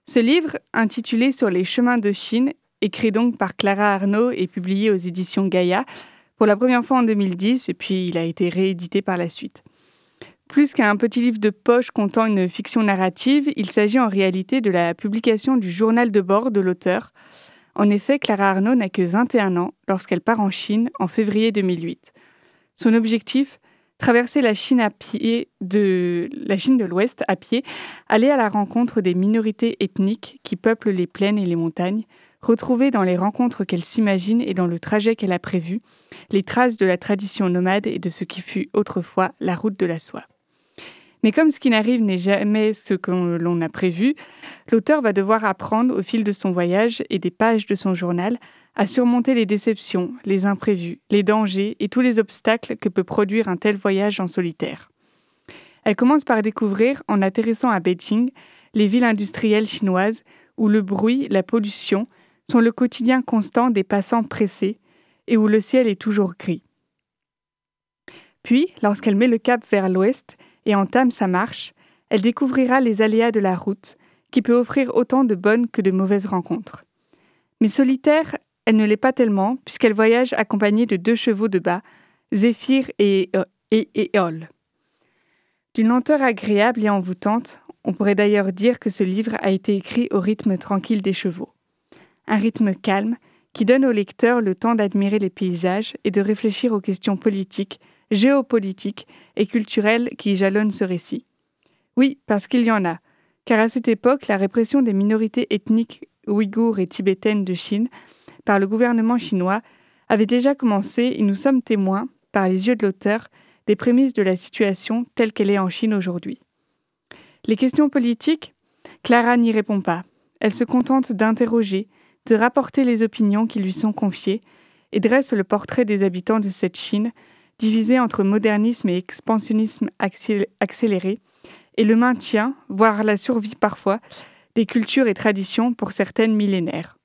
Ce livre, intitulé Sur les chemins de Chine, écrit donc par Clara Arnaud et publié aux éditions Gaïa pour la première fois en 2010 et puis il a été réédité par la suite. Plus qu'un petit livre de poche comptant une fiction narrative, il s'agit en réalité de la publication du journal de bord de l'auteur. En effet, Clara Arnaud n'a que 21 ans lorsqu'elle part en Chine en février 2008. Son objectif traverser la Chine à pied de la Chine de l'Ouest à pied, aller à la rencontre des minorités ethniques qui peuplent les plaines et les montagnes, retrouver dans les rencontres qu'elle s'imagine et dans le trajet qu'elle a prévu les traces de la tradition nomade et de ce qui fut autrefois la route de la soie. Mais comme ce qui n'arrive n'est jamais ce que l'on a prévu, l'auteur va devoir apprendre au fil de son voyage et des pages de son journal à surmonter les déceptions, les imprévus, les dangers et tous les obstacles que peut produire un tel voyage en solitaire. Elle commence par découvrir, en atterrissant à Beijing, les villes industrielles chinoises où le bruit, la pollution sont le quotidien constant des passants pressés et où le ciel est toujours gris. Puis, lorsqu'elle met le cap vers l'ouest, et entame sa marche, elle découvrira les aléas de la route, qui peut offrir autant de bonnes que de mauvaises rencontres. Mais solitaire, elle ne l'est pas tellement, puisqu'elle voyage accompagnée de deux chevaux de bas, Zéphyr et, euh, et. D'une lenteur agréable et envoûtante, on pourrait d'ailleurs dire que ce livre a été écrit au rythme tranquille des chevaux. Un rythme calme qui donne au lecteur le temps d'admirer les paysages et de réfléchir aux questions politiques géopolitique et culturelle qui jalonne ce récit. Oui, parce qu'il y en a, car à cette époque, la répression des minorités ethniques ouïghours et tibétaines de Chine par le gouvernement chinois avait déjà commencé et nous sommes témoins, par les yeux de l'auteur, des prémices de la situation telle qu'elle est en Chine aujourd'hui. Les questions politiques, Clara n'y répond pas. Elle se contente d'interroger, de rapporter les opinions qui lui sont confiées et dresse le portrait des habitants de cette Chine divisé entre modernisme et expansionnisme accéléré, et le maintien, voire la survie parfois, des cultures et traditions pour certaines millénaires.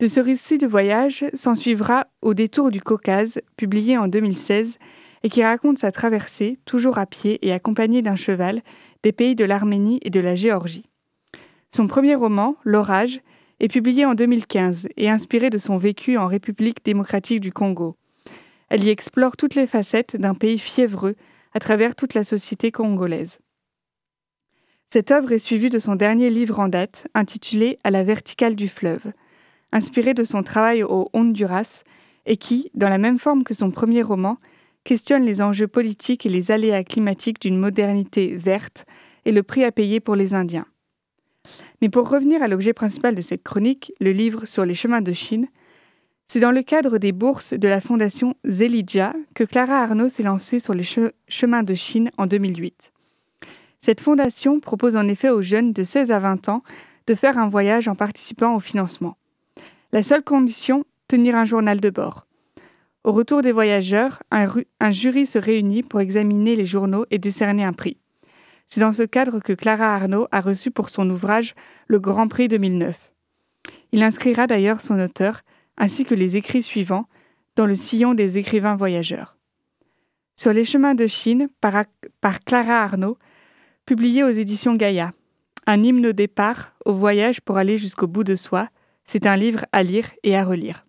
De ce récit de voyage s'ensuivra Au détour du Caucase, publié en 2016, et qui raconte sa traversée, toujours à pied et accompagné d'un cheval, des pays de l'Arménie et de la Géorgie. Son premier roman, L'Orage, est publié en 2015 et inspiré de son vécu en République démocratique du Congo. Elle y explore toutes les facettes d'un pays fiévreux à travers toute la société congolaise. Cette œuvre est suivie de son dernier livre en date, intitulé À la verticale du fleuve, inspiré de son travail au Honduras et qui, dans la même forme que son premier roman, questionne les enjeux politiques et les aléas climatiques d'une modernité verte et le prix à payer pour les Indiens. Mais pour revenir à l'objet principal de cette chronique, le livre Sur les chemins de Chine, c'est dans le cadre des bourses de la fondation Zelidja que Clara Arnaud s'est lancée sur les chemins de Chine en 2008. Cette fondation propose en effet aux jeunes de 16 à 20 ans de faire un voyage en participant au financement. La seule condition, tenir un journal de bord. Au retour des voyageurs, un, jury se réunit pour examiner les journaux et décerner un prix. C'est dans ce cadre que Clara Arnaud a reçu pour son ouvrage le Grand Prix 2009. Il inscrira d'ailleurs son auteur, ainsi que les écrits suivants dans le sillon des écrivains voyageurs. Sur les chemins de Chine, par, Clara Arnaud, publié aux éditions Gaïa. Un hymne au départ, au voyage pour aller jusqu'au bout de soi, c'est un livre à lire et à relire.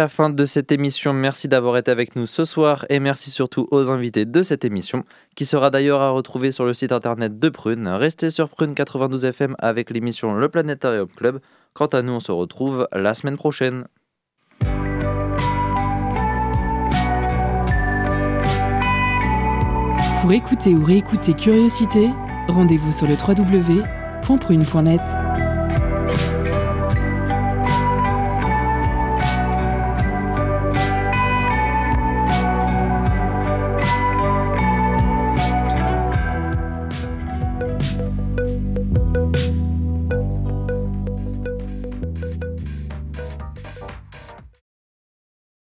la fin de cette émission. Merci d'avoir été avec nous ce soir et merci surtout aux invités de cette émission, qui sera d'ailleurs à retrouver sur le site internet de Prune. Restez sur Prune 92 FM avec l'émission Le Planétarium Club. Quant à nous, on se retrouve la semaine prochaine. Pour écouter ou réécouter Curiosité, rendez-vous sur le www.prune.net.